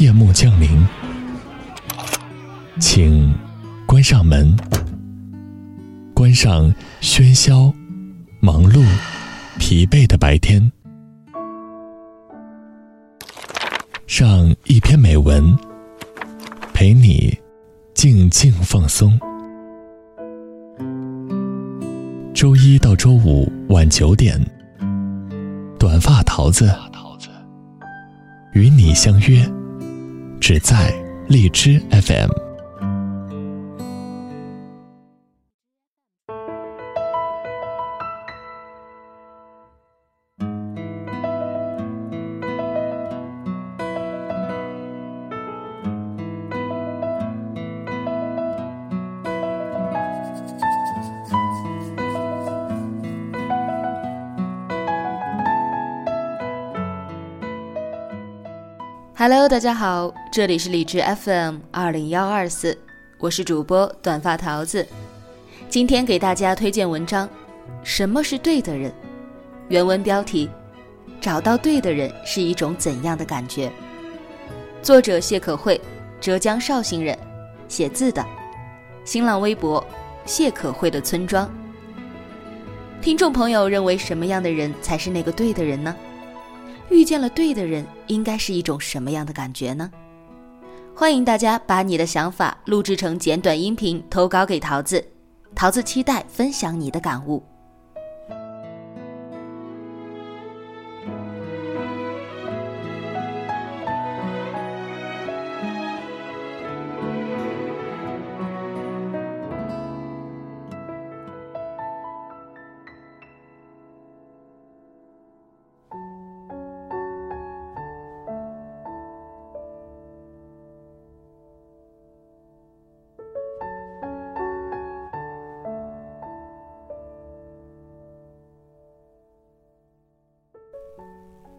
夜幕降临，请关上门，关上喧嚣、忙碌、疲惫的白天，上一篇美文，陪你静静放松。周一到周五晚九点，短发桃子与你相约。只在荔枝 FM。Hello，大家好，这里是荔枝 FM 二零幺二四，我是主播短发桃子。今天给大家推荐文章《什么是对的人》，原文标题：找到对的人是一种怎样的感觉？作者谢可慧，浙江绍兴人，写字的。新浪微博：谢可慧的村庄。听众朋友认为什么样的人才是那个对的人呢？遇见了对的人，应该是一种什么样的感觉呢？欢迎大家把你的想法录制成简短音频投稿给桃子，桃子期待分享你的感悟。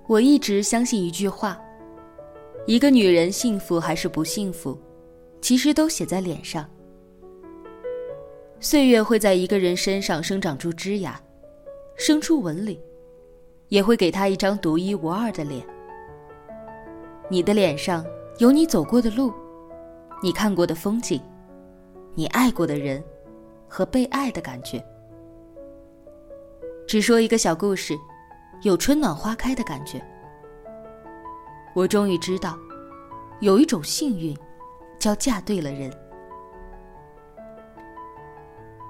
我一直相信一句话：一个女人幸福还是不幸福，其实都写在脸上。岁月会在一个人身上生长出枝芽，生出纹理，也会给他一张独一无二的脸。你的脸上有你走过的路，你看过的风景，你爱过的人，和被爱的感觉。只说一个小故事。有春暖花开的感觉。我终于知道，有一种幸运，叫嫁对了人。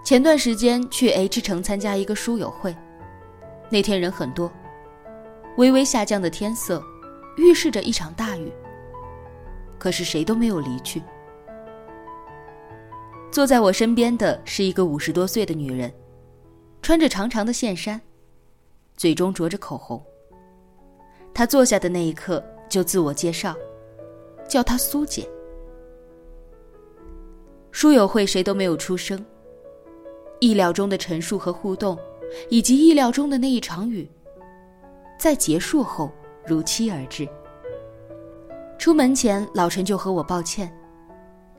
前段时间去 H 城参加一个书友会，那天人很多，微微下降的天色，预示着一场大雨。可是谁都没有离去。坐在我身边的是一个五十多岁的女人，穿着长长的线衫。嘴中着着口红。他坐下的那一刻就自我介绍，叫她苏姐。书友会谁都没有出声。意料中的陈述和互动，以及意料中的那一场雨，在结束后如期而至。出门前，老陈就和我抱歉，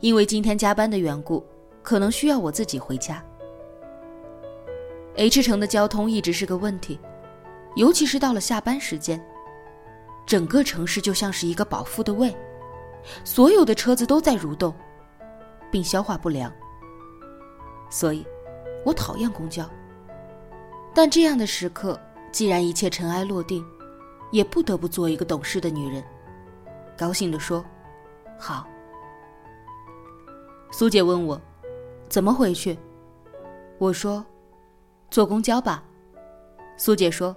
因为今天加班的缘故，可能需要我自己回家。H 城的交通一直是个问题。尤其是到了下班时间，整个城市就像是一个饱腹的胃，所有的车子都在蠕动，并消化不良。所以，我讨厌公交。但这样的时刻，既然一切尘埃落定，也不得不做一个懂事的女人，高兴地说：“好。”苏姐问我：“怎么回去？”我说：“坐公交吧。”苏姐说。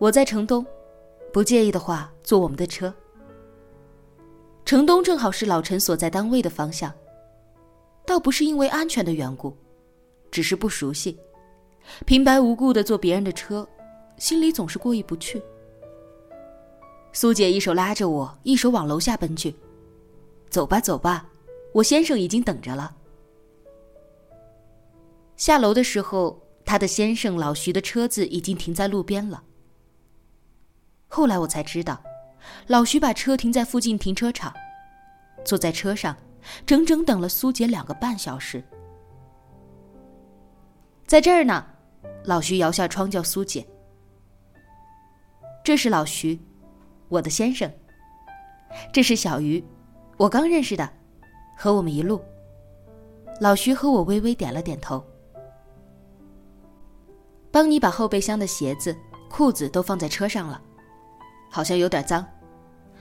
我在城东，不介意的话，坐我们的车。城东正好是老陈所在单位的方向，倒不是因为安全的缘故，只是不熟悉，平白无故的坐别人的车，心里总是过意不去。苏姐一手拉着我，一手往楼下奔去，走吧走吧，我先生已经等着了。下楼的时候，他的先生老徐的车子已经停在路边了。后来我才知道，老徐把车停在附近停车场，坐在车上，整整等了苏姐两个半小时。在这儿呢，老徐摇下窗叫苏姐。这是老徐，我的先生。这是小鱼，我刚认识的，和我们一路。”老徐和我微微点了点头。帮你把后备箱的鞋子、裤子都放在车上了，好像有点脏。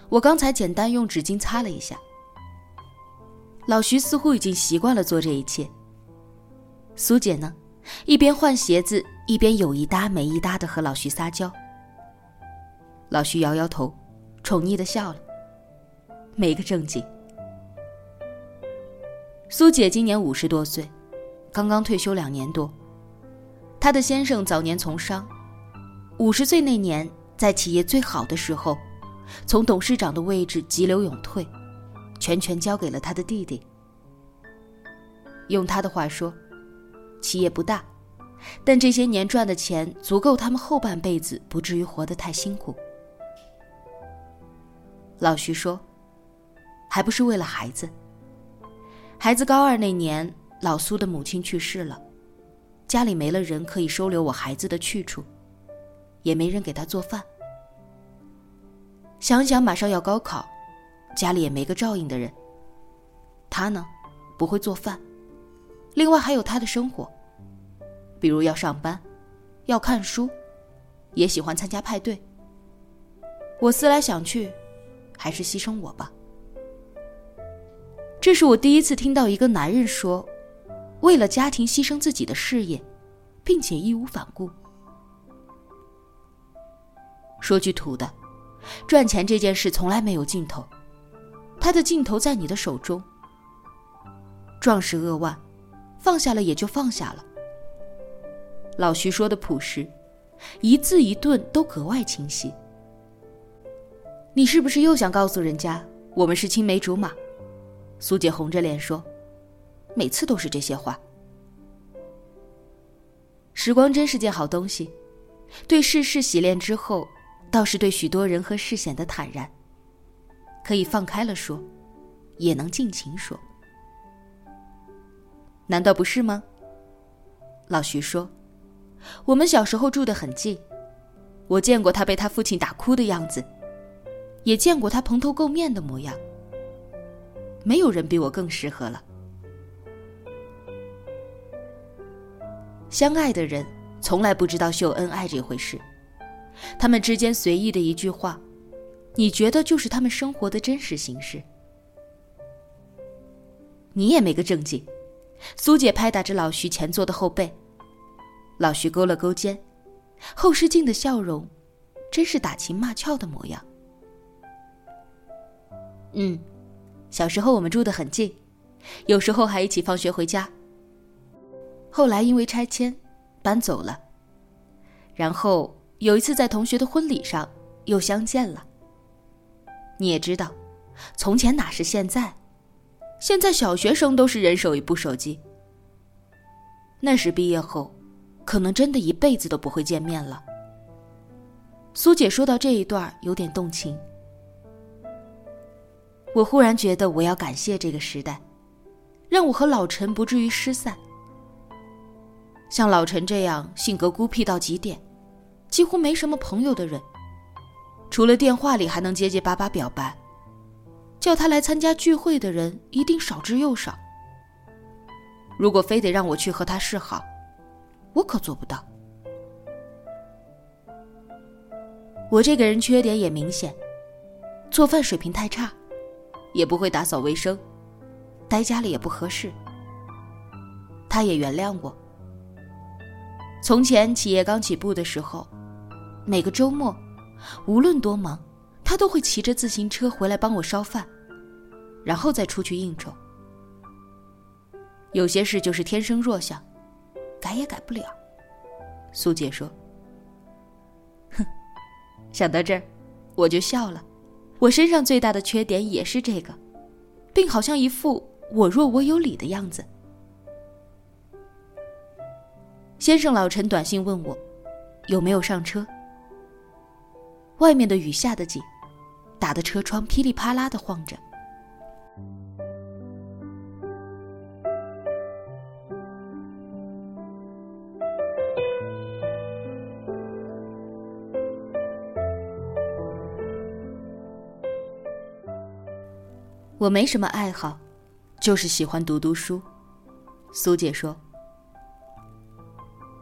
我刚才简单用纸巾擦了一下。老徐似乎已经习惯了做这一切。苏姐呢，一边换鞋子，一边有一搭没一搭的和老徐撒娇。老徐摇摇头，宠溺的笑了，没个正经。苏姐今年五十多岁，刚刚退休两年多。她的先生早年从商，五十岁那年在企业最好的时候，从董事长的位置急流勇退，全权交给了他的弟弟。用他的话说，企业不大，但这些年赚的钱足够他们后半辈子不至于活得太辛苦。老徐说，还不是为了孩子。孩子高二那年，老苏的母亲去世了，家里没了人可以收留我孩子的去处，也没人给他做饭。想想马上要高考，家里也没个照应的人。他呢，不会做饭，另外还有他的生活，比如要上班，要看书，也喜欢参加派对。我思来想去，还是牺牲我吧。这是我第一次听到一个男人说，为了家庭牺牲自己的事业，并且义无反顾。说句土的，赚钱这件事从来没有尽头，它的尽头在你的手中。壮士扼腕，放下了也就放下了。老徐说的朴实，一字一顿都格外清晰。你是不是又想告诉人家，我们是青梅竹马？苏姐红着脸说：“每次都是这些话。时光真是件好东西，对世事洗练之后，倒是对许多人和事显得坦然。可以放开了说，也能尽情说。难道不是吗？”老徐说：“我们小时候住得很近，我见过他被他父亲打哭的样子，也见过他蓬头垢面的模样。”没有人比我更适合了。相爱的人从来不知道秀恩爱这回事，他们之间随意的一句话，你觉得就是他们生活的真实形式。你也没个正经。苏姐拍打着老徐前座的后背，老徐勾了勾肩，后视镜的笑容，真是打情骂俏的模样。嗯。小时候我们住得很近，有时候还一起放学回家。后来因为拆迁，搬走了。然后有一次在同学的婚礼上又相见了。你也知道，从前哪是现在？现在小学生都是人手一部手机。那时毕业后，可能真的一辈子都不会见面了。苏姐说到这一段，有点动情。我忽然觉得，我要感谢这个时代，让我和老陈不至于失散。像老陈这样性格孤僻到极点，几乎没什么朋友的人，除了电话里还能结结巴巴表白，叫他来参加聚会的人一定少之又少。如果非得让我去和他示好，我可做不到。我这个人缺点也明显，做饭水平太差。也不会打扫卫生，待家里也不合适。他也原谅我。从前企业刚起步的时候，每个周末，无论多忙，他都会骑着自行车回来帮我烧饭，然后再出去应酬。有些事就是天生弱项，改也改不了。苏姐说：“哼，想到这儿，我就笑了。”我身上最大的缺点也是这个，并好像一副我弱我有理的样子。先生老陈短信问我，有没有上车。外面的雨下得紧，打的车窗噼里啪啦的晃着。我没什么爱好，就是喜欢读读书。苏姐说：“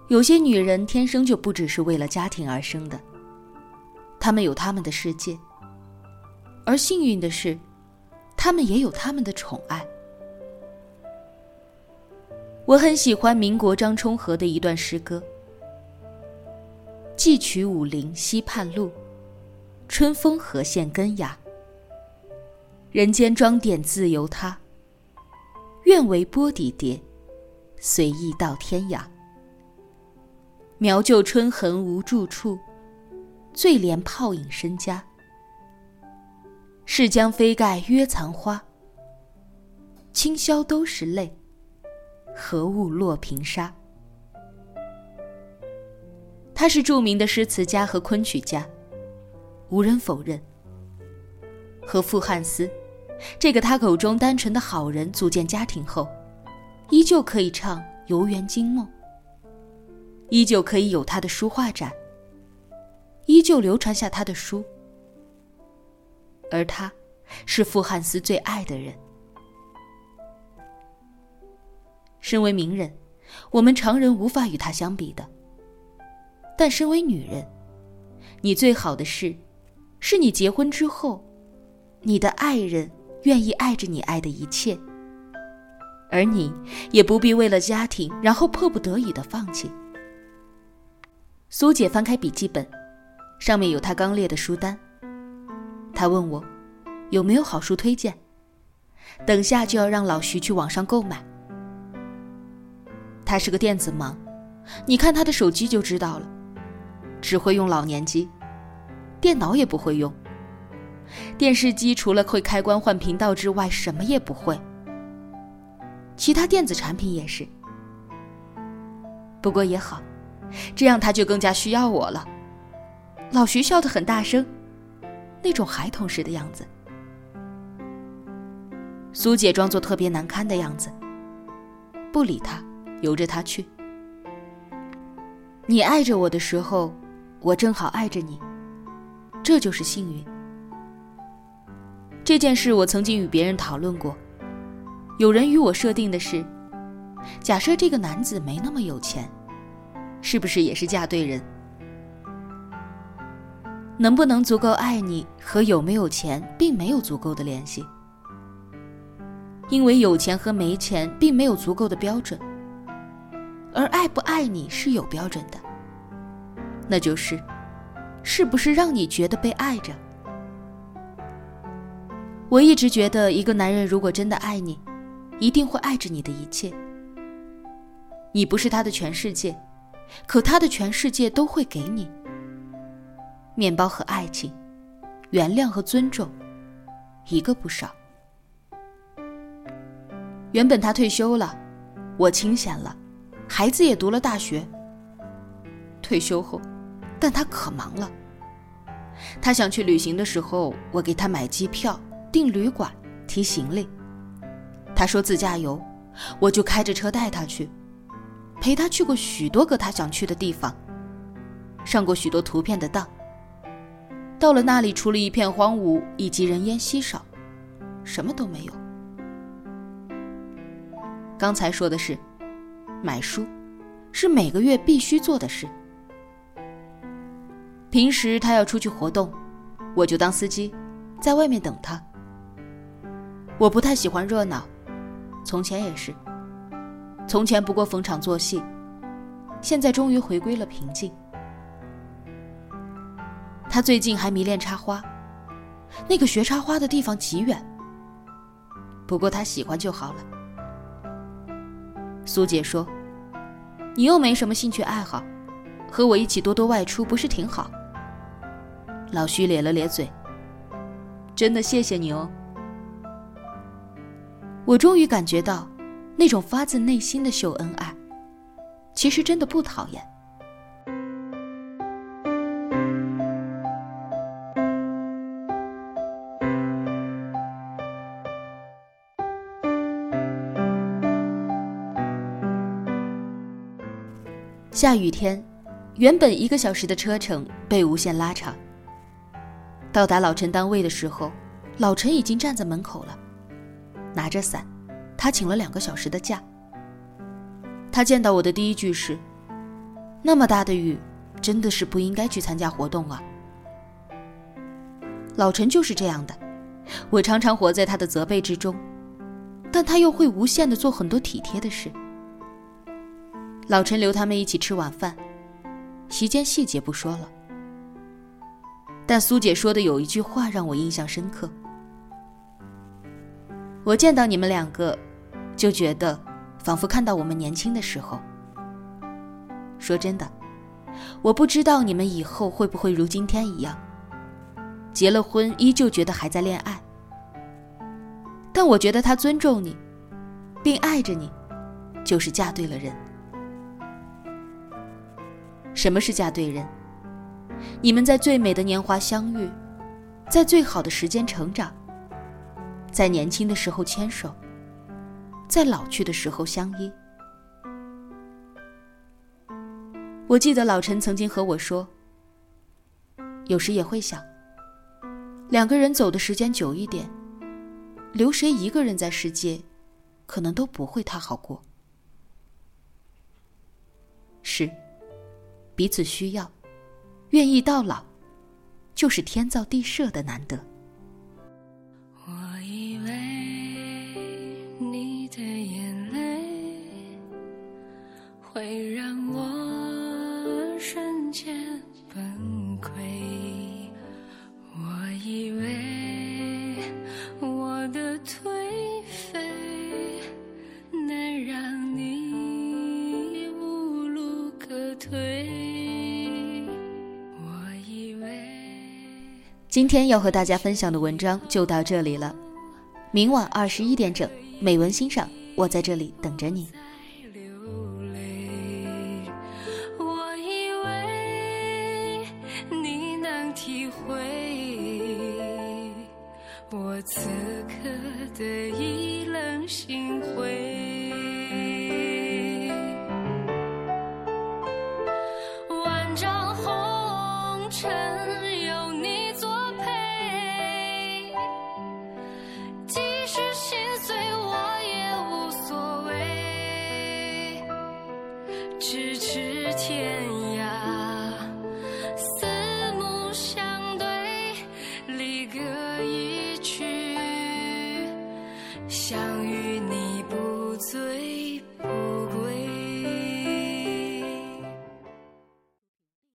有些女人天生就不只是为了家庭而生的，他们有他们的世界。而幸运的是，他们也有他们的宠爱。”我很喜欢民国张充和的一段诗歌：“寄取武陵西畔路，春风和线根芽。人间装点自由他，愿为波底蝶。”随意到天涯，苗就春痕无住处，醉怜泡影身家。是将飞盖约残花，清宵都是泪，何物落平沙？他是著名的诗词家和昆曲家，无人否认。和傅汉思，这个他口中单纯的好人组建家庭后。依旧可以唱《游园惊梦》，依旧可以有他的书画展，依旧流传下他的书，而他，是傅汉思最爱的人。身为名人，我们常人无法与他相比的。但身为女人，你最好的事，是你结婚之后，你的爱人愿意爱着你爱的一切。而你也不必为了家庭，然后迫不得已的放弃。苏姐翻开笔记本，上面有他刚列的书单。他问我，有没有好书推荐？等下就要让老徐去网上购买。他是个电子盲，你看他的手机就知道了，只会用老年机，电脑也不会用。电视机除了会开关换频道之外，什么也不会。其他电子产品也是，不过也好，这样他就更加需要我了。老徐笑得很大声，那种孩童时的样子。苏姐装作特别难堪的样子，不理他，由着他去。你爱着我的时候，我正好爱着你，这就是幸运。这件事我曾经与别人讨论过。有人与我设定的是，假设这个男子没那么有钱，是不是也是嫁对人？能不能足够爱你和有没有钱并没有足够的联系，因为有钱和没钱并没有足够的标准，而爱不爱你是有标准的，那就是，是不是让你觉得被爱着？我一直觉得，一个男人如果真的爱你，一定会爱着你的一切。你不是他的全世界，可他的全世界都会给你。面包和爱情，原谅和尊重，一个不少。原本他退休了，我清闲了，孩子也读了大学。退休后，但他可忙了。他想去旅行的时候，我给他买机票、订旅馆、提行李。他说自驾游，我就开着车带他去，陪他去过许多个他想去的地方，上过许多图片的当。到了那里，除了一片荒芜以及人烟稀少，什么都没有。刚才说的是，买书，是每个月必须做的事。平时他要出去活动，我就当司机，在外面等他。我不太喜欢热闹。从前也是，从前不过逢场作戏，现在终于回归了平静。他最近还迷恋插花，那个学插花的地方极远。不过他喜欢就好了。苏姐说：“你又没什么兴趣爱好，和我一起多多外出不是挺好？”老徐咧了咧嘴：“真的谢谢你哦。”我终于感觉到，那种发自内心的秀恩爱，其实真的不讨厌。下雨天，原本一个小时的车程被无限拉长。到达老陈单位的时候，老陈已经站在门口了。拿着伞，他请了两个小时的假。他见到我的第一句是：“那么大的雨，真的是不应该去参加活动啊。”老陈就是这样的，我常常活在他的责备之中，但他又会无限的做很多体贴的事。老陈留他们一起吃晚饭，席间细节不说了。但苏姐说的有一句话让我印象深刻。我见到你们两个，就觉得仿佛看到我们年轻的时候。说真的，我不知道你们以后会不会如今天一样，结了婚依旧觉得还在恋爱。但我觉得他尊重你，并爱着你，就是嫁对了人。什么是嫁对人？你们在最美的年华相遇，在最好的时间成长，在年轻的时候牵手，在老去的时候相依。我记得老陈曾经和我说，有时也会想，两个人走的时间久一点，留谁一个人在世界，可能都不会太好过。彼此需要。愿意到老，就是天造地设的难得。我以为你的眼泪会让我瞬间崩溃，我以为我的颓废能让你无路可退。今天要和大家分享的文章就到这里了，明晚二十一点整，美文欣赏，我在这里等着你。